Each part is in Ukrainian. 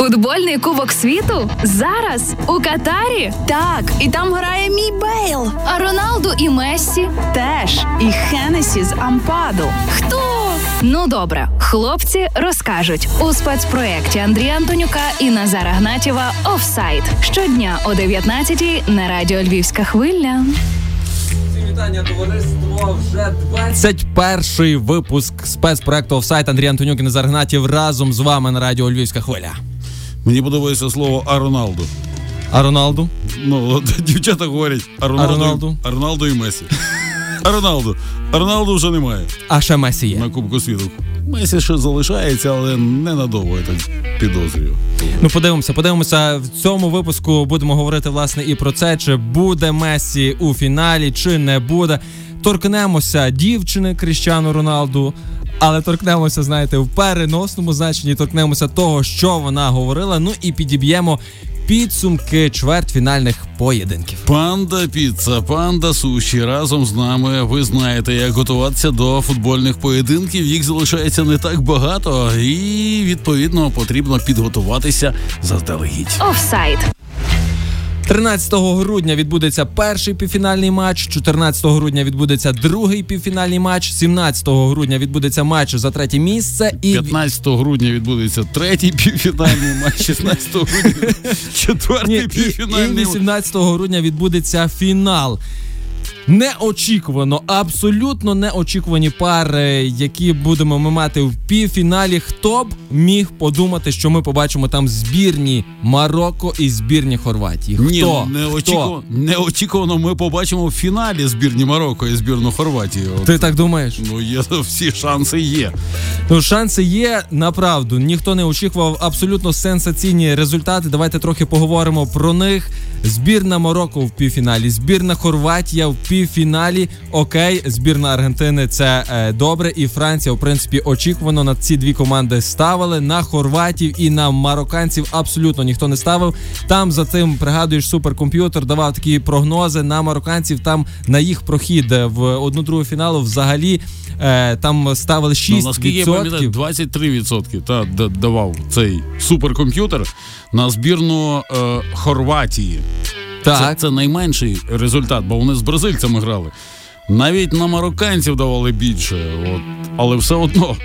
Футбольний кубок світу зараз у Катарі. Так, і там грає мій Бейл. А Роналду і Мессі теж. І Хенесі з Ампаду. Хто? Ну добре, хлопці розкажуть у спецпроєкті Андрія Антонюка і Назара Гнатєва Офсайд щодня о 19 на радіо Львівська хвиля. Вітання товариство вже 21 випуск спецпроекту Офсайт Андрій Антонюк і Назар Гнатів разом з вами на радіо Львівська хвиля. Мені подобається слово а Роналду. А Роналду? Ну, от дівчата говорять а Роналду, А Роналду? а Роналду і Месі. А Роналду. А Роналду вже немає А ще Месі є. на Кубку світу. Месі ще залишається, але ненадовго, я так підозрюю. Ну, подивимося, подивимося. В цьому випуску будемо говорити власне і про це, чи буде Месі у фіналі, чи не буде. Торкнемося дівчини Кріщану Роналду. Але торкнемося, знаєте, в переносному значенні торкнемося того, що вона говорила. Ну і підіб'ємо підсумки чвертьфінальних поєдинків. Панда піца, панда суші разом з нами. Ви знаєте, як готуватися до футбольних поєдинків. Їх залишається не так багато, і відповідно потрібно підготуватися заздалегідь. Офсайд. 13 грудня відбудеться перший півфінальний матч. 14 грудня відбудеться другий півфінальний матч. 17 грудня відбудеться матч за третє місце. І 15 грудня відбудеться третій півфінальний матч, 16 грудня четвертий півфінальний. і, і півфінальний матч. 18 грудня відбудеться фінал. Неочікувано, абсолютно неочікувані пари, які будемо ми мати в півфіналі. Хто б міг подумати, що ми побачимо там збірні Марокко і збірні Хорватії? Хто? Ні, неочікувано, неочікувано ми побачимо в фіналі збірні Марокко і збірну Хорватії. От, Ти так думаєш? Ну, є всі шанси є. Ну, шанси є направду. Ніхто не очікував абсолютно сенсаційні результати. Давайте трохи поговоримо про них. Збірна Марокко в півфіналі, збірна Хорватія в півфіналі. Окей, збірна Аргентини це е, добре. І Франція, в принципі, очікувано на ці дві команди ставили. На хорватів і на марокканців абсолютно ніхто не ставив. Там за тим пригадуєш суперкомп'ютер давав такі прогнози на марокканців. Там на їх прохід е, в одну другу фіналу взагалі е, там ставили 6%. Ну, наскільки я пам'ятаю, 23% та, давав цей суперкомп'ютер на збірну е, Хорватії. Це, це найменший результат, бо вони з бразильцями грали. Навіть на марокканців давали більше, от, але все одно.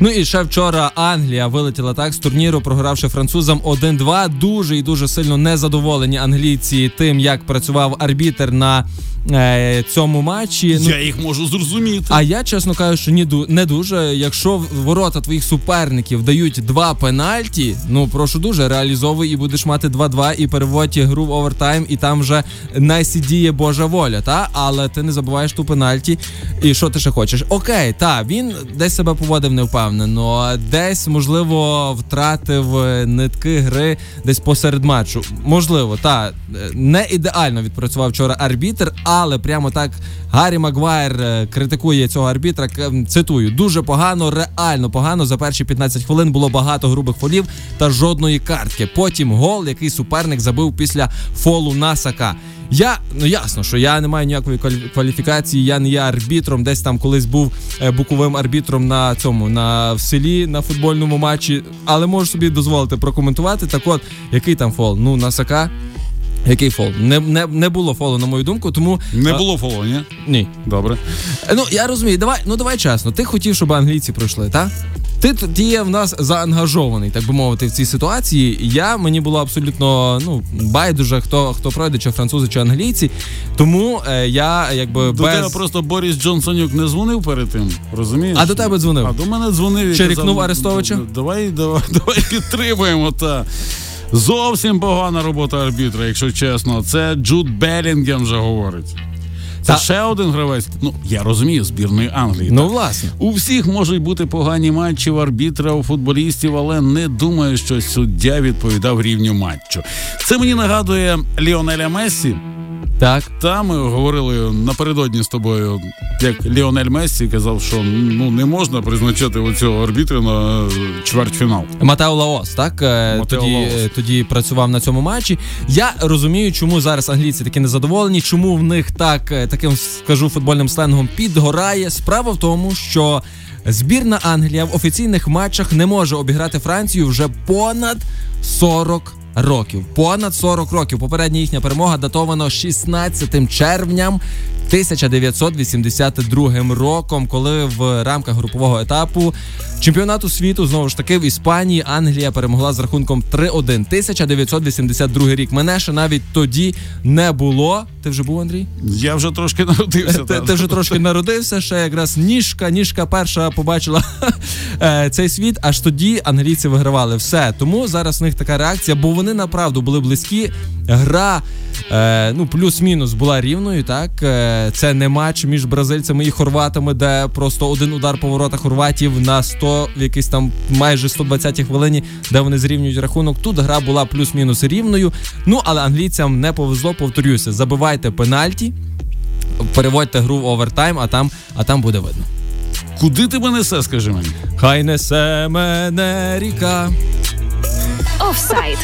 Ну і ще вчора Англія вилетіла так з турніру, програвши французам 1-2. Дуже і дуже сильно незадоволені англійці тим, як працював арбітер на е, цьому матчі. Ну, Я їх можу зрозуміти. а я чесно кажу, що ні не дуже. Якщо ворота твоїх суперників дають два пенальті, ну прошу дуже реалізовуй і будеш мати 2-2 і переводь гру в овертайм, і там вже най сі діє Божа воля. Та але ти не забуваєш ту пенальті. І що ти ще хочеш? Окей, та він десь себе поводив невпевнено, десь можливо втратив нитки гри десь посеред матчу. Можливо, та е, не ідеально відпрацював вчора арбітр, але прямо так Гаррі Магуайр е, критикує цього арбітра. Цитую, дуже погано, реально погано. За перші 15 хвилин було багато грубих фолів та жодної картки. Потім гол, який суперник забив після фолу Насака. Я ну ясно, що я не маю ніякої кваліфікації. Я не є арбітром. Десь там колись був е, боковим арбітром на цьому на в селі на футбольному матчі, але можу собі дозволити прокоментувати. Так, от який там фол? Ну Насака. Який фол? Не, не, не було фолу, на мою думку, тому Не було фоло, ні? ні. Добре. Е, Ну я розумію, давай, ну давай чесно. Ти хотів, щоб англійці пройшли, так? Ти, ти є в нас заангажований, так би мовити, в цій ситуації. Я мені було абсолютно ну байдуже, хто хто пройде, чи французи, чи англійці. Тому е, я якби До без тебе просто Борис Джонсонюк не дзвонив перед тим, розумієш? А до тебе дзвонив? А до мене дзвонив Черікнув казав, Арестовича? Давай, давай, давай підтримуємо та. Зовсім погана робота арбітра, якщо чесно. Це Джуд Белінгем вже говорить. Це Та- ще один гравець. Ну, я розумію, збірної Англії. ну так. власне. У всіх можуть бути погані матчі в арбітра, у футболістів, але не думаю, що суддя відповідав рівню матчу. Це мені нагадує Ліонеля Мессі. Так. Та ми говорили напередодні з тобою, як Ліонель Мессі казав, що ну не можна призначати оцього арбітра на чвертьфінал. Матео Лаос, так е, Матео тоді, Лаос. е, тоді працював на цьому матчі. Я розумію, чому зараз англійці такі незадоволені, чому в них так е, таким скажу футбольним сленгом підгорає. Справа в тому, що збірна Англія в офіційних матчах не може обіграти Францію вже понад 40 років. Понад 40 років. Попередня їхня перемога датована 16 червням 1982 роком, коли в рамках групового етапу чемпіонату світу знову ж таки в Іспанії Англія перемогла з рахунком 3-1. 1982 рік. Мене ще навіть тоді не було. Ти вже був, Андрій? Я вже трошки народився. Ти, ти вже трошки народився, ще якраз ніжка, ніжка перша побачила е, цей світ. Аж тоді англійці вигравали все. Тому зараз в них така реакція, бо вони направду були близькі. Гра е, ну плюс-мінус була рівною. Так Е, це не матч між бразильцями і хорватами, де просто один удар по воротах хорватів на 100, в якійсь там майже 120 хвилині, де вони зрівнюють рахунок. Тут гра була плюс-мінус рівною. Ну але англійцям не повезло. Повторюся, забивайте пенальті. Переводьте гру в овертайм, а там, а там буде видно. Куди ти мене несе, скажи мені? Хай несе мене ріка. Офсайд.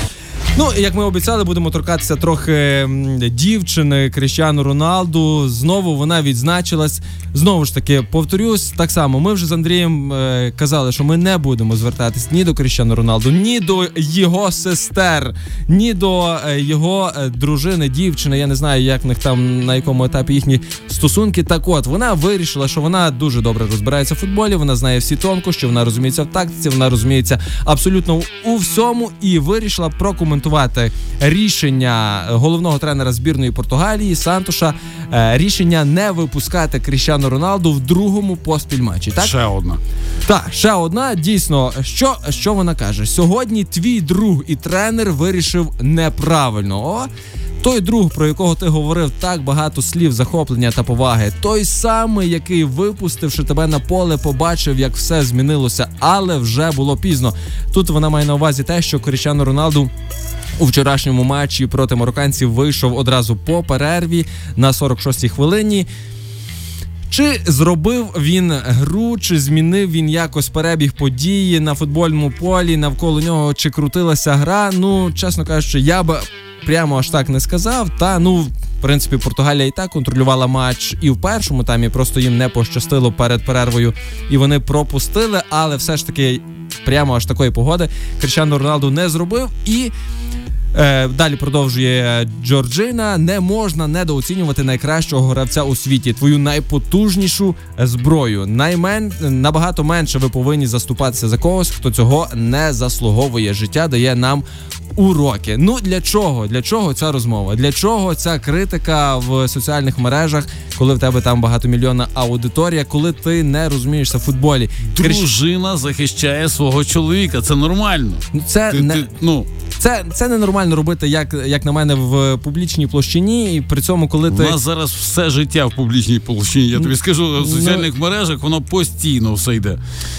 Ну, як ми обіцяли, будемо торкатися трохи дівчини Кріщану Роналду. Знову вона відзначилась. Знову ж таки, повторюсь, так само. Ми вже з Андрієм е, казали, що ми не будемо звертатись ні до Кріщану Роналду, ні до його сестер, ні до е, його е, дружини, дівчини. Я не знаю, як них там на якому етапі їхні стосунки. Так от вона вирішила, що вона дуже добре розбирається в футболі. Вона знає всі тонкощі, вона розуміється в тактиці, вона розуміється абсолютно у всьому і вирішила прокоментувати рішення головного тренера збірної Португалії Сантоша. е, Рішення не випускати Кріщану Роналду в другому поспіль матчі. Так Ще одна. так, ще одна. Дійсно, що, що вона каже? Сьогодні твій друг і тренер вирішив неправильно. О, той друг, про якого ти говорив так багато слів захоплення та поваги, той самий, який, випустивши тебе на поле, побачив, як все змінилося, але вже було пізно. Тут вона має на увазі те, що Кріщану Роналду. У вчорашньому матчі проти марокканців вийшов одразу по перерві на 46-й хвилині. Чи зробив він гру, чи змінив він якось перебіг події на футбольному полі, навколо нього, чи крутилася гра? Ну, чесно кажучи, я би прямо аж так не сказав. Та ну, в принципі, Португалія і так контролювала матч і в першому таймі, просто їм не пощастило перед перервою, і вони пропустили, але все ж таки прямо аж такої погоди Кричану Роналду не зробив і. Е, далі продовжує Джорджина. Не можна недооцінювати найкращого гравця у світі, твою найпотужнішу зброю. Наймен набагато менше ви повинні заступатися за когось, хто цього не заслуговує. Життя дає нам уроки. Ну для чого? Для чого ця розмова? Для чого ця критика в соціальних мережах, коли в тебе там багатомільйонна аудиторія, коли ти не розумієшся в футболі? Дружина захищає свого чоловіка. Це нормально. Ну, Це Ти, не ти, ну, це, це ненормально робити, як, як на мене, в публічній площині, і при цьому, коли ти у нас зараз все життя в публічній площині. Я тобі скажу, в соціальних мережах воно постійно все йде.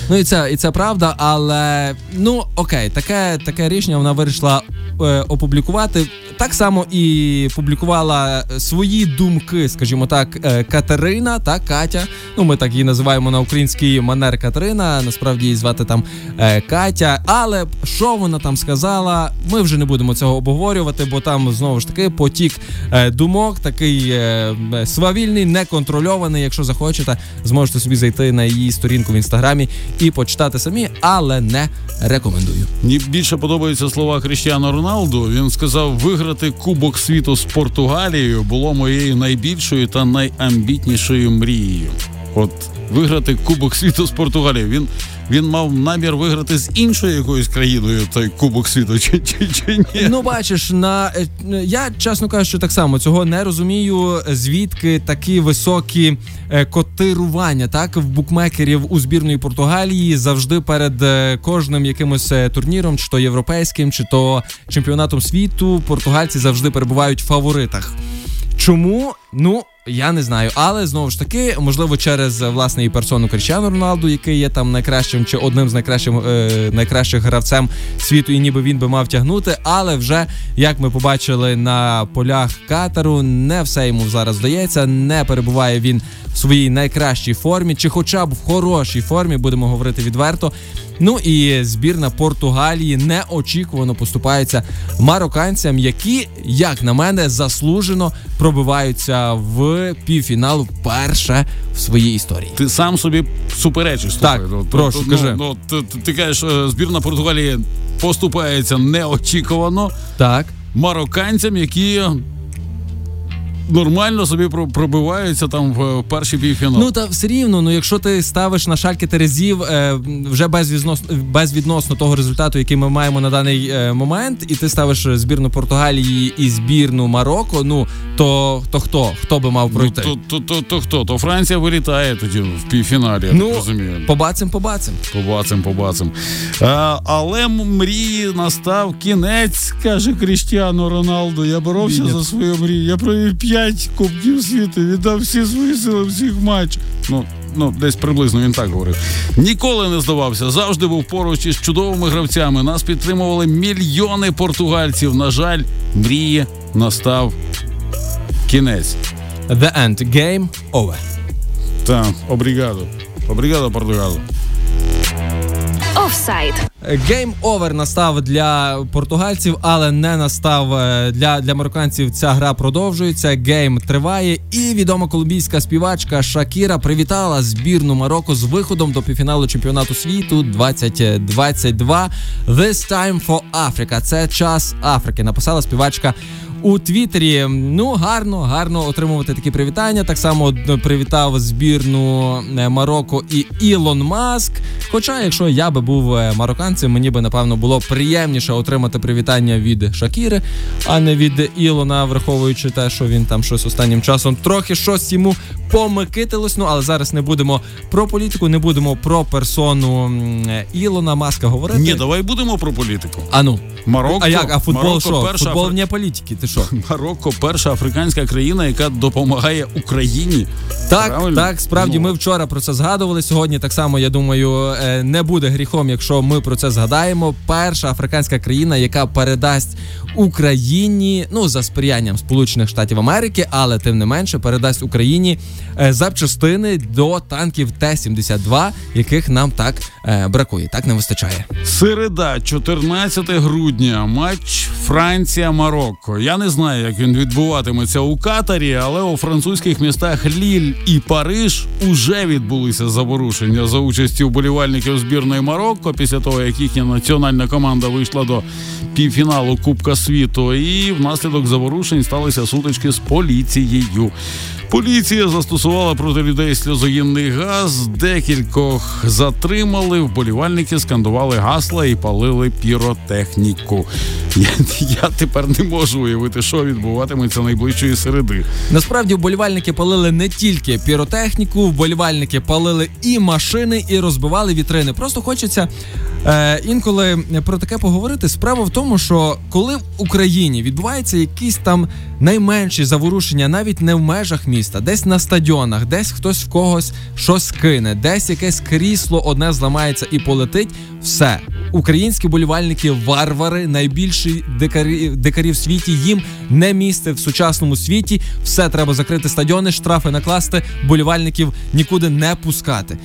ну і це і це правда, але ну окей, таке таке рішення вона вирішила е, опублікувати. Так само і публікувала свої думки, скажімо так, е, Катерина та Катя. Ну, ми так її називаємо на український манер Катерина. Насправді її звати там е, Катя. Але що вона там сказала, ми вже не будемо цього обговорювати, бо там знову ж таки потік е, думок, такий е, свавільний, неконтрольований. Якщо захочете, зможете собі зайти на її сторінку в інстаграмі і почитати самі, але не рекомендую. Мені більше подобаються слова Кріштіану Роналду. Він сказав, виграти Кубок світу з Португалією було моєю найбільшою та найамбітнішою мрією. От виграти Кубок світу з Португалією. Він, він мав намір виграти з іншою якоюсь країною той Кубок світу, чи, чи, чи ні? Ну, бачиш, на е, я чесно кажучи, так само цього не розумію. Звідки такі високі е, котирування, так в букмекерів у збірної Португалії завжди перед е, кожним якимось турніром, чи то європейським, чи то чемпіонатом світу, португальці завжди перебувають в фаворитах. Чому? Ну я не знаю, але знову ж таки, можливо, через е, власне і персону Кріщану Роналду, який є там найкращим чи одним з найкращих, е, найкращих гравцем світу, і ніби він би мав тягнути. Але вже як ми побачили на полях Катару, не все йому зараз вдається, не перебуває він в своїй найкращій формі, чи хоча б в хорошій формі, будемо говорити відверто. Ну і збірна Португалії неочікувано поступається марокканцям, які, як на мене, заслужено пробиваються в півфінал вперше в своїй історії. Ти сам собі суперечиш. Так. Ну, прошу, ну, кажи. Ну, ти, ти- ти кажеш, е, збірна Португалії поступається неочікувано Так. марокканцям, які нормально собі про- пробиваються там в перший півфінал. Ну та все рівно, ну якщо ти ставиш на шальки Терезів е, вже безвідносно, безвідносно того результату, який ми маємо на даний е, момент, і ти ставиш збірну Португалії і збірну Марокко, ну то, то хто? Хто би мав Ну, пройти? то, то, то, то хто? То Франція вилітає тоді в півфіналі, я Ну, так розумію. Побацим, побацим. Побачим, побачим. А, але мрії настав кінець, каже Кріштіану Роналду. Я боровся ні. за свою мрію. Я провів 5 кубків світу, віддав всі свої сили всіх матчах. Ну, ну, десь приблизно він так говорив. Ніколи не здавався, завжди був поруч із чудовими гравцями. Нас підтримували мільйони португальців. На жаль, мрії настав кінець. The end. Game over. Так, obrigado. Obrigado, Португалу. Офсайд. Game over настав для португальців, але не настав е, для, для марокканців. Ця гра продовжується. Гейм триває. І відома колумбійська співачка Шакіра привітала збірну Марокко з виходом до півфіналу чемпіонату світу 2022. This time for Africa. Це час Африки. Написала співачка. У Твіттері ну гарно, гарно отримувати такі привітання. Так само е, привітав збірну е, Марокко і Ілон Маск. Хоча, якщо я би був е, марокканцем, мені би напевно було приємніше отримати привітання від Шакіри, а не від Ілона, враховуючи те, що він там щось останнім часом трохи щось йому помикитилось. Ну але зараз не будемо про політику, не будемо про персону Ілона Маска говорити. Ні, давай будемо про політику. А ну. Марокко, А як? А футбол Марокко що? перша Футбол Афри- вне політики, ти що? Марокко перша африканська країна, яка допомагає Україні. Так, Правильно? так, справді Ну. ми вчора про це згадували. Сьогодні так само, я думаю, е, не буде гріхом, якщо ми про це згадаємо. Перша африканська країна, яка передасть Україні, ну за сприянням Сполучених Штатів Америки, але тим не менше передасть Україні е, запчастини до танків Т-72, яких нам так е, бракує, так не вистачає. Середа, 14 грудня, матч Франція-Марокко. Я не знаю, як він відбуватиметься у Катарі, але у французьких містах Ліль і Париж уже відбулися заворушення за участі вболівальників збірної Марокко після того, як їхня національна команда вийшла до півфіналу Кубка світу. І внаслідок заворушень сталися сутички з поліцією. Поліція застосувала проти людей сльозогінний газ, декількох затримали, вболівальники скандували гасла і палили піротехніку. Я, я тепер не можу уявити, що відбуватиметься найближчої середи. Насправді вболівальники палили не тільки піротехніку, вболівальники палили і машини, і розбивали вітрини. Просто хочеться е, інколи про таке поговорити. Справа в тому, що коли в Україні відбуваються якісь там найменші заворушення, навіть не в межах міста, десь на стадіонах, десь хтось в когось щось кине, десь якесь крісло одне зламається і полетить. Все, українські болівальники варвари, найбільші дикарі, дикарі в світі. Їм не місце в сучасному світі. Все треба закрити стадіони, штрафи накласти, болівальників нікуди не пускати.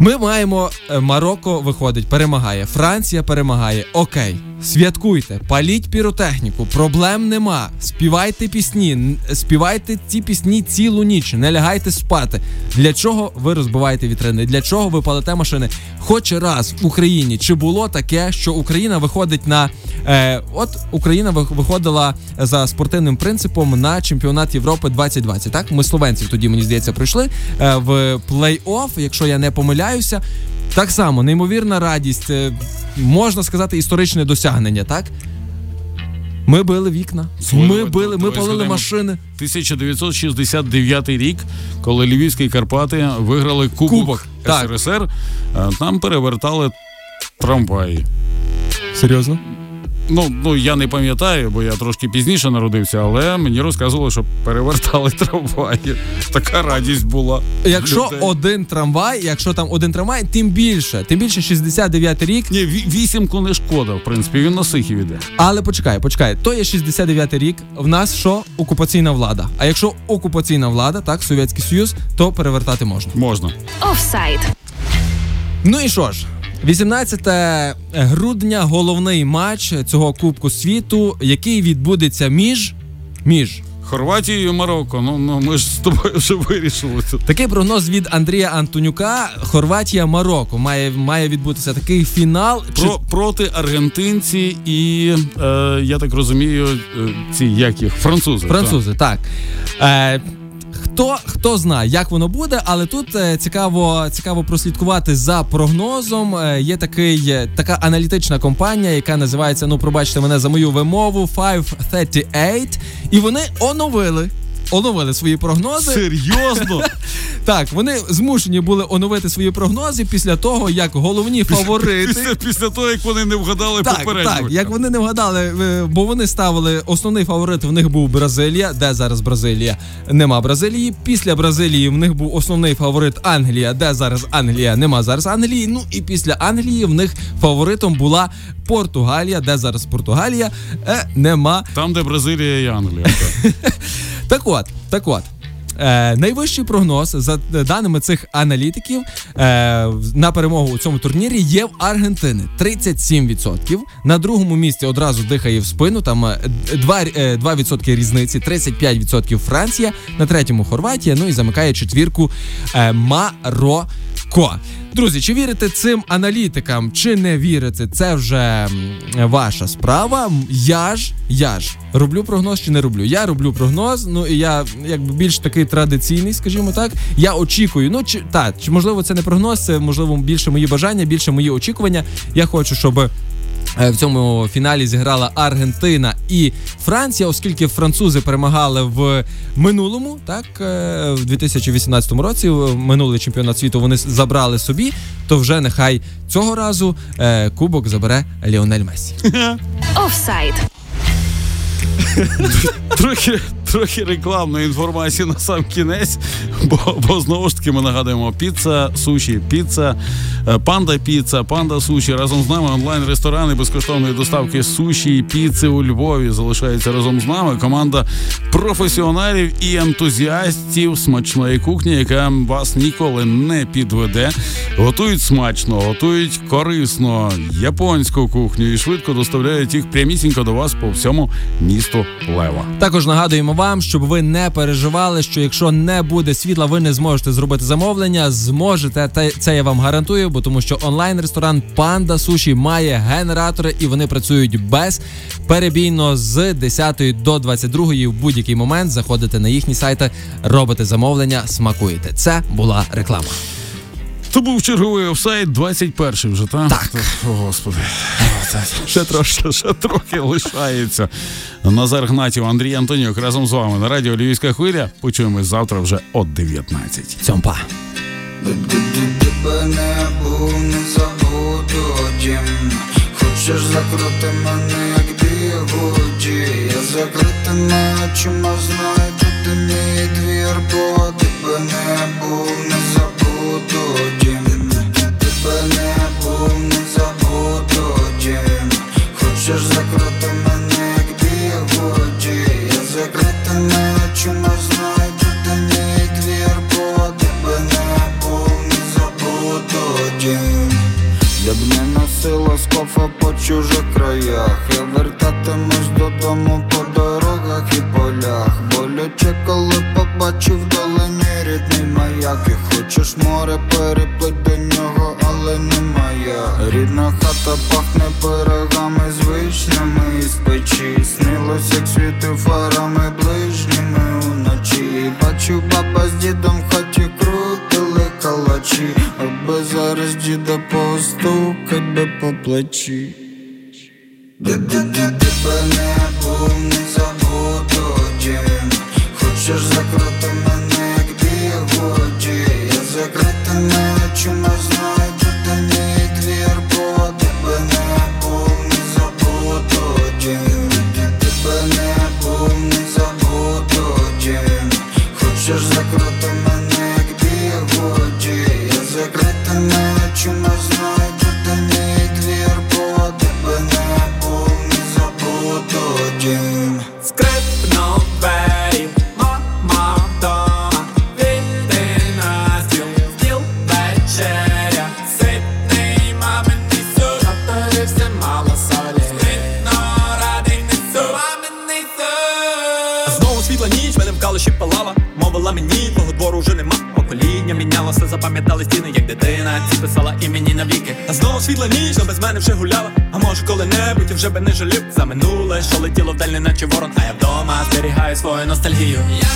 Ми маємо е, Марокко виходить, перемагає. Франція перемагає. Окей, святкуйте, паліть піротехніку, проблем нема. Співайте пісні, співайте ці пісні цілу ніч, не лягайте спати. Для чого ви розбиваєте вітрини? Для чого ви палите машини? Хоч раз в Україні чи було таке, що Україна виходить на е, от Україна виходила за спортивним принципом на чемпіонат Європи 2020. Так, ми словенців тоді мені здається прийшли е, в плей-офф, якщо я не помиляюся. Так само неймовірна радість, е, можна сказати, історичне досягнення. Так ми били вікна, Слухай, ми давай, били, ми палили машини. 1969 рік, коли Львівські Карпати виграли Кубок, Кубок, так. СРСР, нам там перевертали трамваї. Серйозно? Ну ну я не пам'ятаю, бо я трошки пізніше народився, але мені розказували, що перевертали трамваї. Така радість була. Якщо людей. один трамвай, якщо там один трамвай, тим більше, тим більше 69 рік. Ні, ві- вісімку не шкода, в принципі, він на сихів іде. Але почекай, почекай, то є 69 рік. В нас що окупаційна влада. А якщо окупаційна влада, так Совєтський Союз, то перевертати можна. Можна. Офсайд. Ну і що ж, 18 грудня головний матч цього Кубку світу, який відбудеться між. між. Хорватією і Марокко. Ну, ну ми ж з тобою вже вирішили тут. Такий прогноз від Андрія Антонюка. Хорватія Марокко має має відбутися такий фінал. Чи- Про, проти аргентинці і е, я так розумію, е, ці як їх французи. Французи, так. Е, Хто хто знає, як воно буде, але тут е, цікаво цікаво прослідкувати за прогнозом. Е, є такий е, така аналітична компанія, яка називається Ну, пробачте мене за мою вимову 538, і вони оновили. Оновили свої прогнози. Серйозно? Так, вони змушені були оновити свої прогнози після того, як головні фаворити. Після, після того, як вони не вгадали Так, попередньо. так, як вони не вгадали, е, бо вони ставили основний фаворит. В них був Бразилія. Де зараз Бразилія? Нема Бразилії. Після Бразилії в них був основний фаворит Англія. Де зараз Англія? Нема зараз Англії. Ну і після Англії в них фаворитом була Португалія. Де зараз Португалія? Е, нема. Там, де Бразилія і Англія. так. От, так от. Е, найвищий прогноз за даними цих аналітиків е, на перемогу у цьому турнірі є в Аргентини 37%. На другому місці одразу дихає в спину. Там е, 2, е, 2% різниці, 35% Франція, на третьому Хорватія. Ну і замикає четвірку е, Марокко. Друзі, чи вірите цим аналітикам, чи не вірите, це вже ваша справа. Я ж, я ж роблю прогноз чи не роблю. Я роблю прогноз. Ну і я якби більш такий традиційний, скажімо так. Я очікую. Ну чи так, чи можливо це не прогноз, це можливо більше мої бажання, більше мої очікування. Я хочу, щоб. Е, В цьому фіналі зіграла Аргентина і Франція, оскільки французи перемагали в минулому, так е, в 2018 році, минулий чемпіонат світу вони забрали собі. То вже нехай цього разу е, кубок забере Ліонель Месі. Офсайд. Трохи, трохи рекламної інформації на сам кінець, бо, бо знову ж таки ми нагадуємо піца, суші, піца, е, панда піца, панда суші. Разом з нами онлайн-ресторани безкоштовної доставки суші і піци у Львові залишається разом з нами. Команда професіоналів і ентузіастів смачної кухні, яка вас ніколи не підведе. Готують смачно, готують корисно японську кухню і швидко доставляють їх прямісінько до вас по всьому місту Лева. Також нагадуємо вам, щоб ви не переживали, що якщо не буде світла, ви не зможете зробити замовлення. Зможете, та це я вам гарантую, бо тому що онлайн-ресторан Панда Суші має генератори і вони працюють безперебійно з 10 до 22 в будь-який момент. Заходите на їхні сайти, робите замовлення, смакуєте. Це була реклама. То був черговий офсайд 21 вже, так? Так. О, господи. Ще трошки, ще трохи лишається. Назар Гнатів, Андрій Антонюк разом з вами на радіо Львівська хвиля. Почуємось завтра вже о 19. Цьомпа. Тебе не не забуду дім Хочеш закрути мене, як бігуді Я закритими очима знаю, тут мій двір Бо тебе не був, не забуду Тебе не був, не забуду Хочеш закрути діда постукать би по плечі тебе не був, не забуду дім Хочеш закрити мене, як бігуді Я закритими очима світла ніч, но без мене вже гуляла. А може коли-небудь я вже би не жалів за минуле, що летіло вдаль, наче ворон, а я вдома зберігаю свою ностальгію. Я